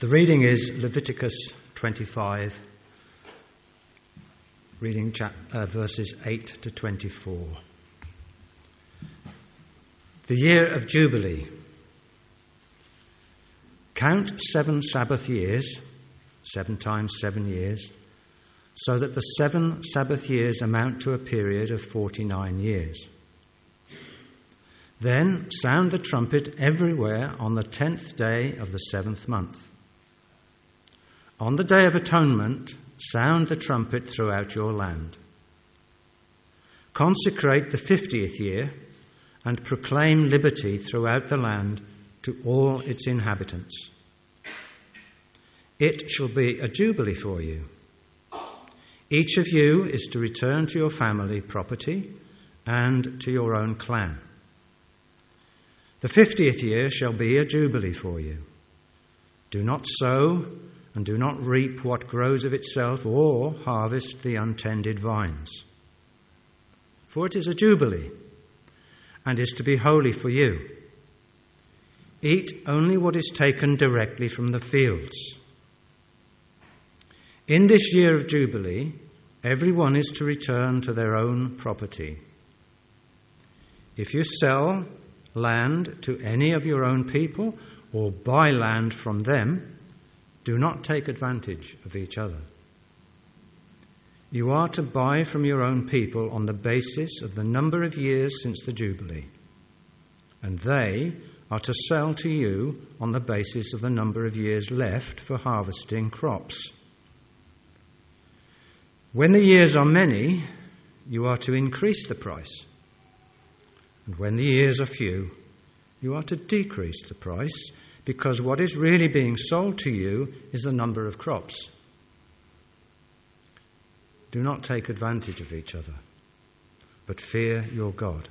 The reading is Leviticus 25, reading chap- uh, verses 8 to 24. The year of Jubilee. Count seven Sabbath years, seven times seven years, so that the seven Sabbath years amount to a period of 49 years. Then sound the trumpet everywhere on the tenth day of the seventh month. On the day of atonement, sound the trumpet throughout your land. Consecrate the fiftieth year and proclaim liberty throughout the land to all its inhabitants. It shall be a jubilee for you. Each of you is to return to your family property and to your own clan. The fiftieth year shall be a jubilee for you. Do not sow and do not reap what grows of itself, or harvest the untended vines. For it is a jubilee, and is to be holy for you. Eat only what is taken directly from the fields. In this year of Jubilee, everyone is to return to their own property. If you sell land to any of your own people or buy land from them, do not take advantage of each other. You are to buy from your own people on the basis of the number of years since the Jubilee, and they are to sell to you on the basis of the number of years left for harvesting crops. When the years are many, you are to increase the price, and when the years are few, you are to decrease the price because what is really being sold to you is the number of crops. Do not take advantage of each other, but fear your God.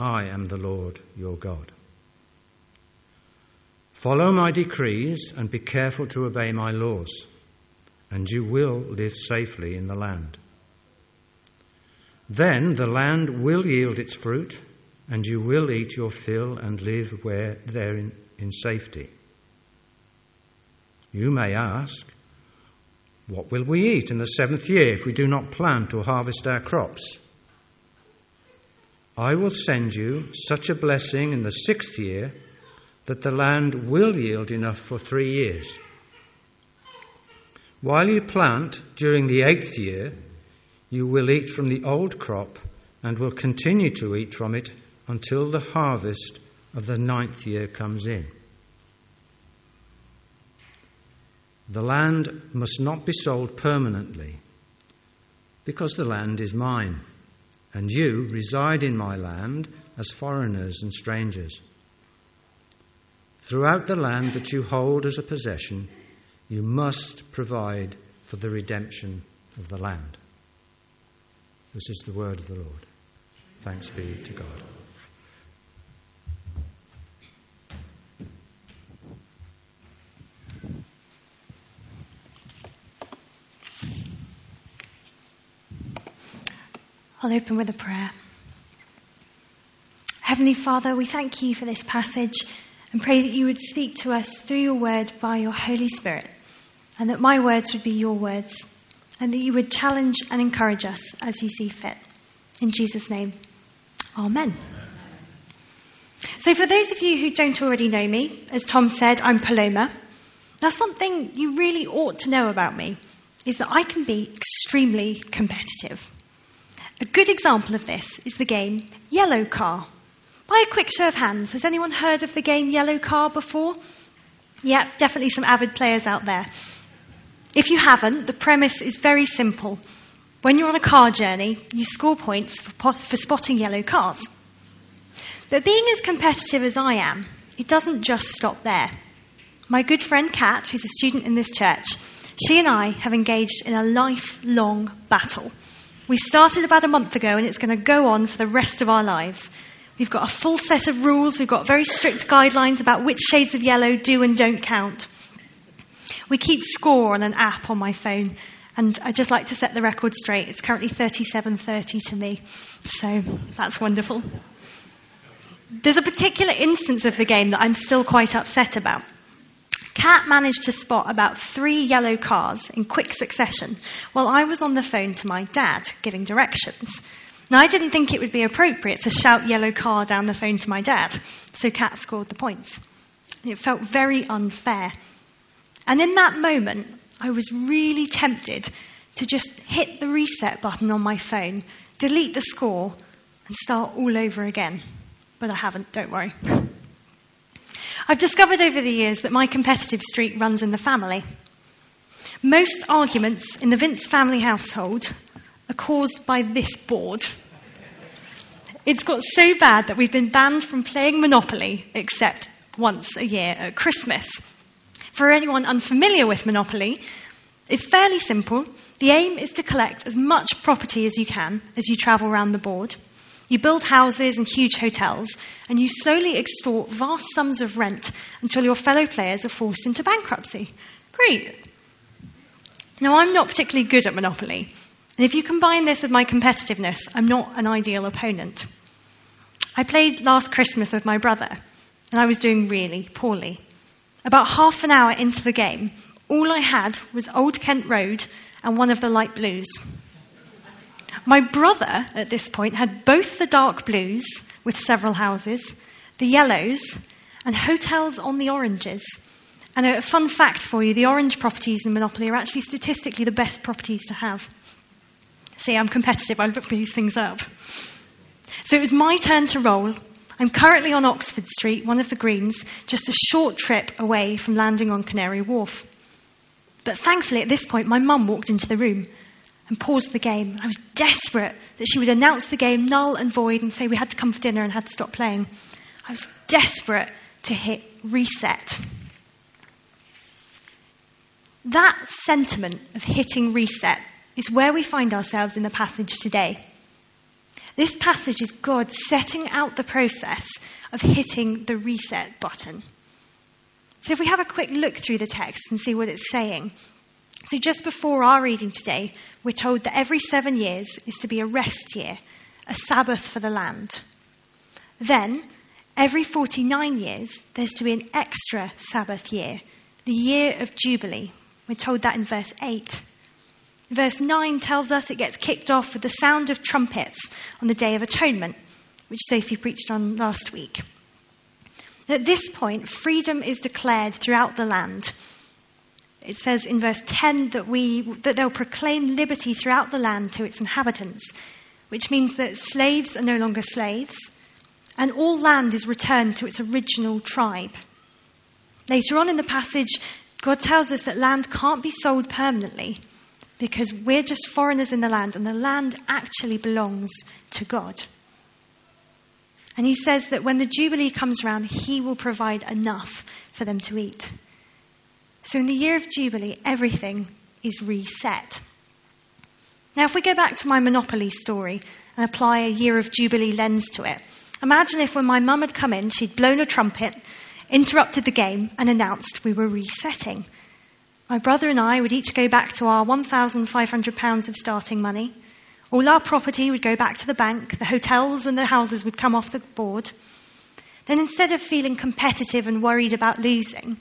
I am the Lord your God. Follow my decrees and be careful to obey my laws, and you will live safely in the land. Then the land will yield its fruit and you will eat your fill and live where there in, in safety. You may ask, What will we eat in the seventh year if we do not plant or harvest our crops? I will send you such a blessing in the sixth year that the land will yield enough for three years. While you plant during the eighth year, you will eat from the old crop and will continue to eat from it until the harvest of the ninth year comes in. The land must not be sold permanently because the land is mine, and you reside in my land as foreigners and strangers. Throughout the land that you hold as a possession, you must provide for the redemption of the land. This is the word of the Lord. Thanks be to God. I'll open with a prayer. Heavenly Father, we thank you for this passage and pray that you would speak to us through your word by your Holy Spirit, and that my words would be your words, and that you would challenge and encourage us as you see fit. In Jesus' name, Amen. So, for those of you who don't already know me, as Tom said, I'm Paloma. Now, something you really ought to know about me is that I can be extremely competitive. A good example of this is the game Yellow Car. By a quick show of hands, has anyone heard of the game Yellow Car before? Yep, definitely some avid players out there. If you haven't, the premise is very simple. When you're on a car journey, you score points for, for spotting yellow cars. But being as competitive as I am, it doesn't just stop there. My good friend Kat, who's a student in this church, she and I have engaged in a lifelong battle we started about a month ago and it's going to go on for the rest of our lives. We've got a full set of rules, we've got very strict guidelines about which shades of yellow do and don't count. We keep score on an app on my phone, and I'd just like to set the record straight. It's currently 37.30 to me, so that's wonderful. There's a particular instance of the game that I'm still quite upset about. Kat managed to spot about three yellow cars in quick succession while I was on the phone to my dad giving directions. Now, I didn't think it would be appropriate to shout yellow car down the phone to my dad, so Kat scored the points. It felt very unfair. And in that moment, I was really tempted to just hit the reset button on my phone, delete the score, and start all over again. But I haven't, don't worry. I've discovered over the years that my competitive streak runs in the family. Most arguments in the Vince family household are caused by this board. It's got so bad that we've been banned from playing Monopoly except once a year at Christmas. For anyone unfamiliar with Monopoly, it's fairly simple. The aim is to collect as much property as you can as you travel around the board. You build houses and huge hotels, and you slowly extort vast sums of rent until your fellow players are forced into bankruptcy. Great. Now, I'm not particularly good at Monopoly, and if you combine this with my competitiveness, I'm not an ideal opponent. I played last Christmas with my brother, and I was doing really poorly. About half an hour into the game, all I had was Old Kent Road and one of the light blues. My brother, at this point, had both the dark blues, with several houses, the yellows, and hotels on the oranges. And a fun fact for you the orange properties in Monopoly are actually statistically the best properties to have. See, I'm competitive, I look these things up. So it was my turn to roll. I'm currently on Oxford Street, one of the greens, just a short trip away from landing on Canary Wharf. But thankfully, at this point, my mum walked into the room and paused the game. I was desperate that she would announce the game null and void and say we had to come for dinner and had to stop playing. I was desperate to hit reset. That sentiment of hitting reset is where we find ourselves in the passage today. This passage is God setting out the process of hitting the reset button. So, if we have a quick look through the text and see what it's saying. So, just before our reading today, we're told that every seven years is to be a rest year, a Sabbath for the land. Then, every 49 years, there's to be an extra Sabbath year, the year of Jubilee. We're told that in verse 8. Verse 9 tells us it gets kicked off with the sound of trumpets on the Day of Atonement, which Sophie preached on last week. At this point, freedom is declared throughout the land. It says in verse 10 that, we, that they'll proclaim liberty throughout the land to its inhabitants, which means that slaves are no longer slaves, and all land is returned to its original tribe. Later on in the passage, God tells us that land can't be sold permanently because we're just foreigners in the land, and the land actually belongs to God. And he says that when the Jubilee comes around, he will provide enough for them to eat. So in the year of Jubilee, everything is reset. Now, if we go back to my Monopoly story and apply a year of Jubilee lens to it, imagine if when my mum had come in, she'd blown a trumpet, interrupted the game, and announced we were resetting. My brother and I would each go back to our £1,500 of starting money. All our property would go back to the bank, the hotels and the houses would come off the board. Then instead of feeling competitive and worried about losing,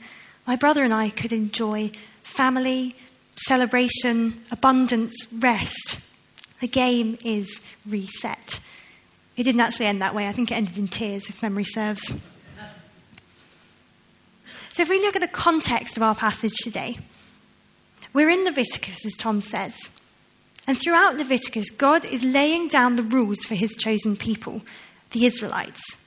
my brother and I could enjoy family, celebration, abundance, rest. The game is reset. It didn't actually end that way. I think it ended in tears, if memory serves. So, if we look at the context of our passage today, we're in Leviticus, as Tom says. And throughout Leviticus, God is laying down the rules for his chosen people, the Israelites.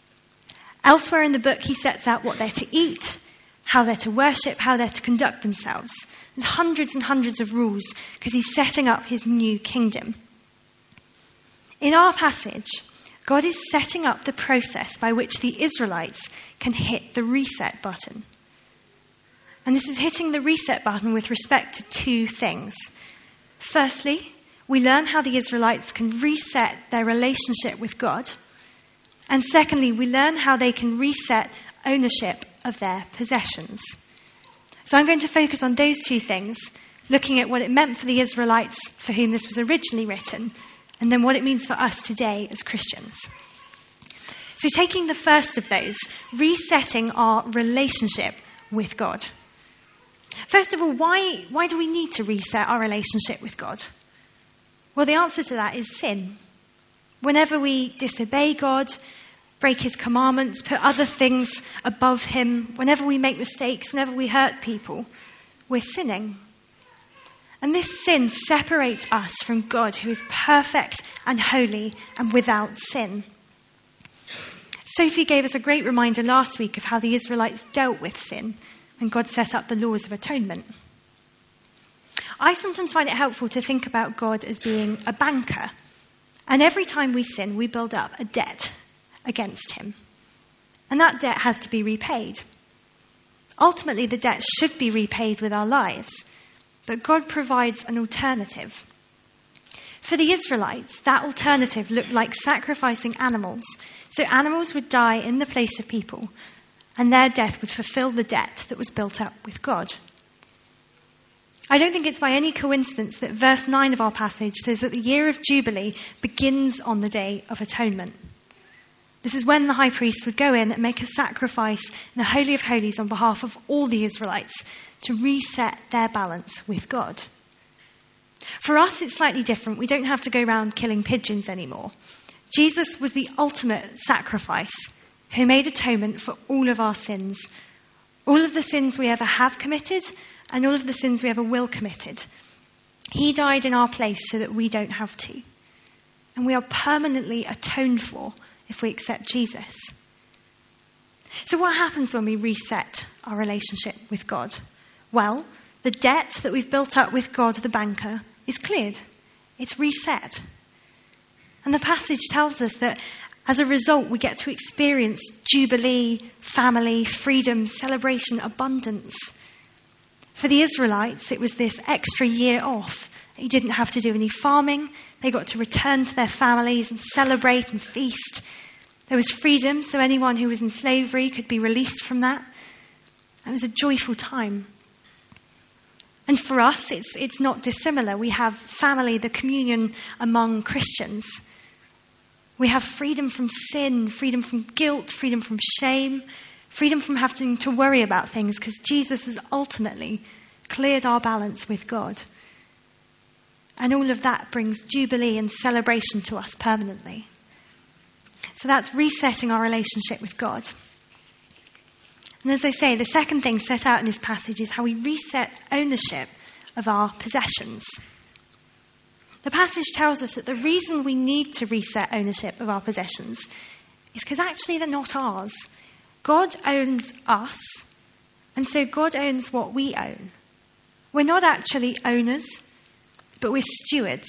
Elsewhere in the book, he sets out what they're to eat, how they're to worship, how they're to conduct themselves. There's hundreds and hundreds of rules because he's setting up his new kingdom. In our passage, God is setting up the process by which the Israelites can hit the reset button. And this is hitting the reset button with respect to two things. Firstly, we learn how the Israelites can reset their relationship with God. And secondly, we learn how they can reset ownership of their possessions. So I'm going to focus on those two things, looking at what it meant for the Israelites for whom this was originally written, and then what it means for us today as Christians. So, taking the first of those, resetting our relationship with God. First of all, why, why do we need to reset our relationship with God? Well, the answer to that is sin. Whenever we disobey God, break his commandments, put other things above him, whenever we make mistakes, whenever we hurt people, we're sinning. And this sin separates us from God, who is perfect and holy and without sin. Sophie gave us a great reminder last week of how the Israelites dealt with sin and God set up the laws of atonement. I sometimes find it helpful to think about God as being a banker. And every time we sin, we build up a debt against him. And that debt has to be repaid. Ultimately, the debt should be repaid with our lives, but God provides an alternative. For the Israelites, that alternative looked like sacrificing animals. So animals would die in the place of people, and their death would fulfill the debt that was built up with God. I don't think it's by any coincidence that verse 9 of our passage says that the year of Jubilee begins on the Day of Atonement. This is when the high priest would go in and make a sacrifice in the Holy of Holies on behalf of all the Israelites to reset their balance with God. For us, it's slightly different. We don't have to go around killing pigeons anymore. Jesus was the ultimate sacrifice who made atonement for all of our sins. All of the sins we ever have committed and all of the sins we ever will committed. He died in our place so that we don't have to. And we are permanently atoned for if we accept Jesus. So, what happens when we reset our relationship with God? Well, the debt that we've built up with God, the banker, is cleared, it's reset. And the passage tells us that as a result, we get to experience jubilee, family, freedom, celebration, abundance. For the Israelites, it was this extra year off. They didn't have to do any farming. They got to return to their families and celebrate and feast. There was freedom, so anyone who was in slavery could be released from that. It was a joyful time. And for us, it's, it's not dissimilar. We have family, the communion among Christians. We have freedom from sin, freedom from guilt, freedom from shame, freedom from having to worry about things because Jesus has ultimately cleared our balance with God. And all of that brings jubilee and celebration to us permanently. So that's resetting our relationship with God. And as I say, the second thing set out in this passage is how we reset ownership of our possessions. The passage tells us that the reason we need to reset ownership of our possessions is because actually they're not ours. God owns us, and so God owns what we own. We're not actually owners, but we're stewards.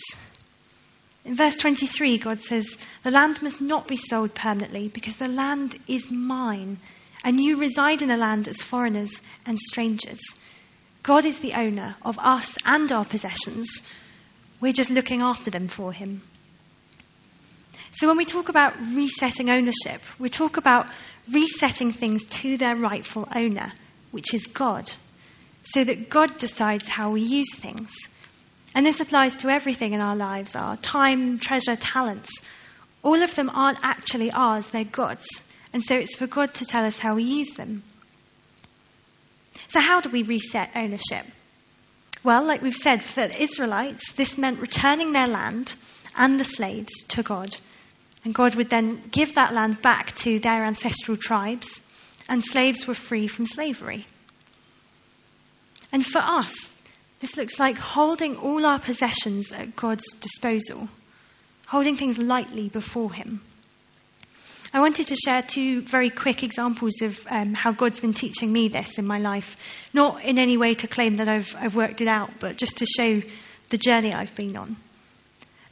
In verse 23, God says, The land must not be sold permanently because the land is mine, and you reside in the land as foreigners and strangers. God is the owner of us and our possessions. We're just looking after them for Him. So, when we talk about resetting ownership, we talk about resetting things to their rightful owner, which is God, so that God decides how we use things. And this applies to everything in our lives our time, treasure, talents. All of them aren't actually ours, they're God's. And so it's for God to tell us how we use them. So, how do we reset ownership? Well, like we've said, for the Israelites, this meant returning their land and the slaves to God. And God would then give that land back to their ancestral tribes, and slaves were free from slavery. And for us, this looks like holding all our possessions at God's disposal, holding things lightly before Him. I wanted to share two very quick examples of um, how God's been teaching me this in my life. Not in any way to claim that I've, I've worked it out, but just to show the journey I've been on.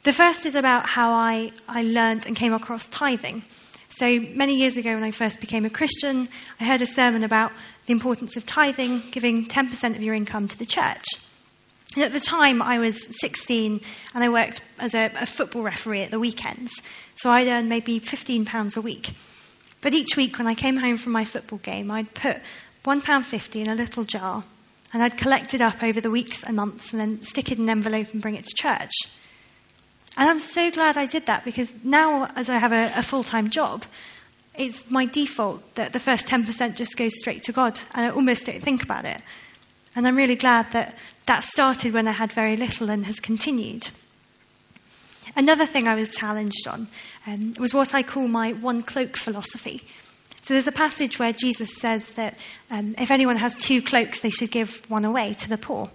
The first is about how I, I learned and came across tithing. So, many years ago, when I first became a Christian, I heard a sermon about the importance of tithing, giving 10% of your income to the church. And at the time, I was 16 and I worked as a, a football referee at the weekends. So I'd earn maybe £15 a week. But each week, when I came home from my football game, I'd put £1.50 in a little jar and I'd collect it up over the weeks and months and then stick it in an envelope and bring it to church. And I'm so glad I did that because now, as I have a, a full time job, it's my default that the first 10% just goes straight to God. And I almost don't think about it. And I'm really glad that that started when I had very little and has continued. Another thing I was challenged on um, was what I call my one cloak philosophy. So there's a passage where Jesus says that um, if anyone has two cloaks, they should give one away to the poor.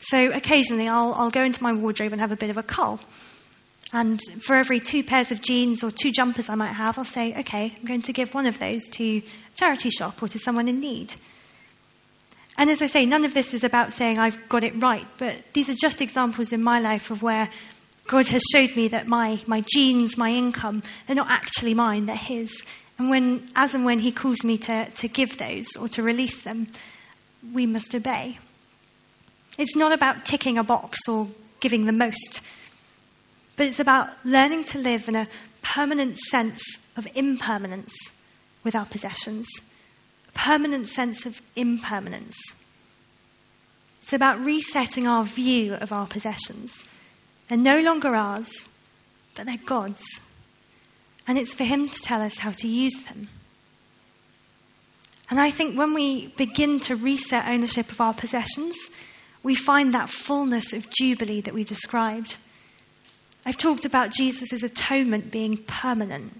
So occasionally I'll, I'll go into my wardrobe and have a bit of a cull. And for every two pairs of jeans or two jumpers I might have, I'll say, okay, I'm going to give one of those to a charity shop or to someone in need. And as I say, none of this is about saying I've got it right, but these are just examples in my life of where God has showed me that my, my jeans, my income, they're not actually mine, they're His. And when, as and when He calls me to, to give those or to release them, we must obey. It's not about ticking a box or giving the most, but it's about learning to live in a permanent sense of impermanence with our possessions, permanent sense of impermanence. It's about resetting our view of our possessions. They're no longer ours, but they're God's and it's for Him to tell us how to use them. And I think when we begin to reset ownership of our possessions, we find that fullness of jubilee that we described. I've talked about Jesus' atonement being permanent.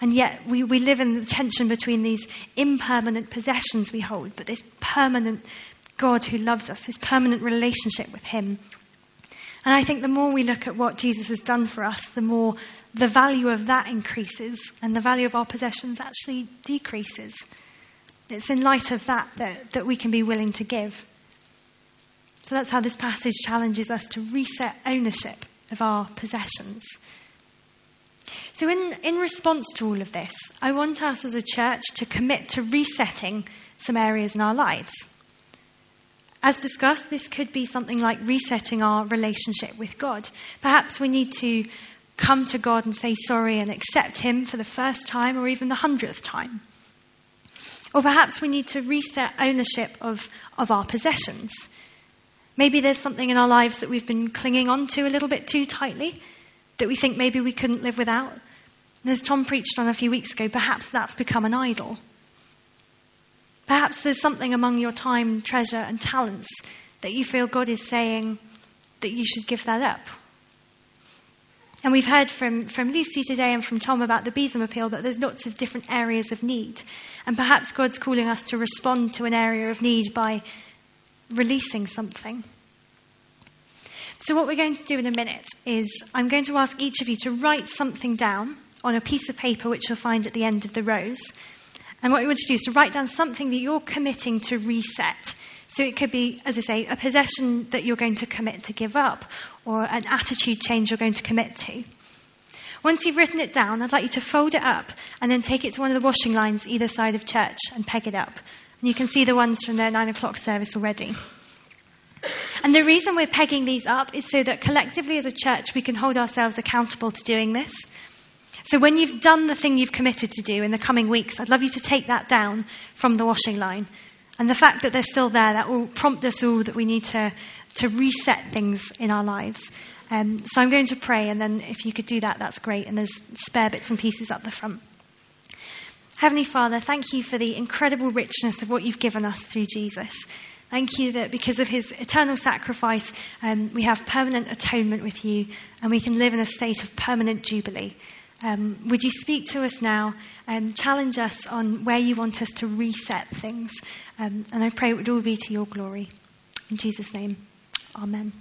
And yet we, we live in the tension between these impermanent possessions we hold, but this permanent God who loves us, this permanent relationship with Him. And I think the more we look at what Jesus has done for us, the more the value of that increases and the value of our possessions actually decreases. It's in light of that, that that we can be willing to give. So that's how this passage challenges us to reset ownership of our possessions. So, in, in response to all of this, I want us as a church to commit to resetting some areas in our lives. As discussed, this could be something like resetting our relationship with God. Perhaps we need to come to God and say sorry and accept Him for the first time or even the hundredth time. Or perhaps we need to reset ownership of, of our possessions. Maybe there's something in our lives that we've been clinging on to a little bit too tightly that we think maybe we couldn't live without. And as Tom preached on a few weeks ago, perhaps that's become an idol. Perhaps there's something among your time, treasure, and talents that you feel God is saying that you should give that up and we've heard from, from Lucy today and from Tom about the Besom appeal that there's lots of different areas of need. And perhaps God's calling us to respond to an area of need by releasing something. So, what we're going to do in a minute is I'm going to ask each of you to write something down on a piece of paper, which you'll find at the end of the rows. And what we want to do is to write down something that you're committing to reset. So it could be, as I say, a possession that you're going to commit to give up, or an attitude change you're going to commit to. Once you've written it down, I'd like you to fold it up and then take it to one of the washing lines either side of church and peg it up. And you can see the ones from the nine o'clock service already. And the reason we're pegging these up is so that collectively as a church we can hold ourselves accountable to doing this. So when you've done the thing you've committed to do in the coming weeks, I'd love you to take that down from the washing line. And the fact that they're still there, that will prompt us all that we need to, to reset things in our lives. Um, so I'm going to pray, and then if you could do that, that's great. And there's spare bits and pieces up the front. Heavenly Father, thank you for the incredible richness of what you've given us through Jesus. Thank you that because of his eternal sacrifice, um, we have permanent atonement with you, and we can live in a state of permanent jubilee. Um, would you speak to us now and challenge us on where you want us to reset things? Um, and I pray it would all be to your glory. In Jesus' name, amen.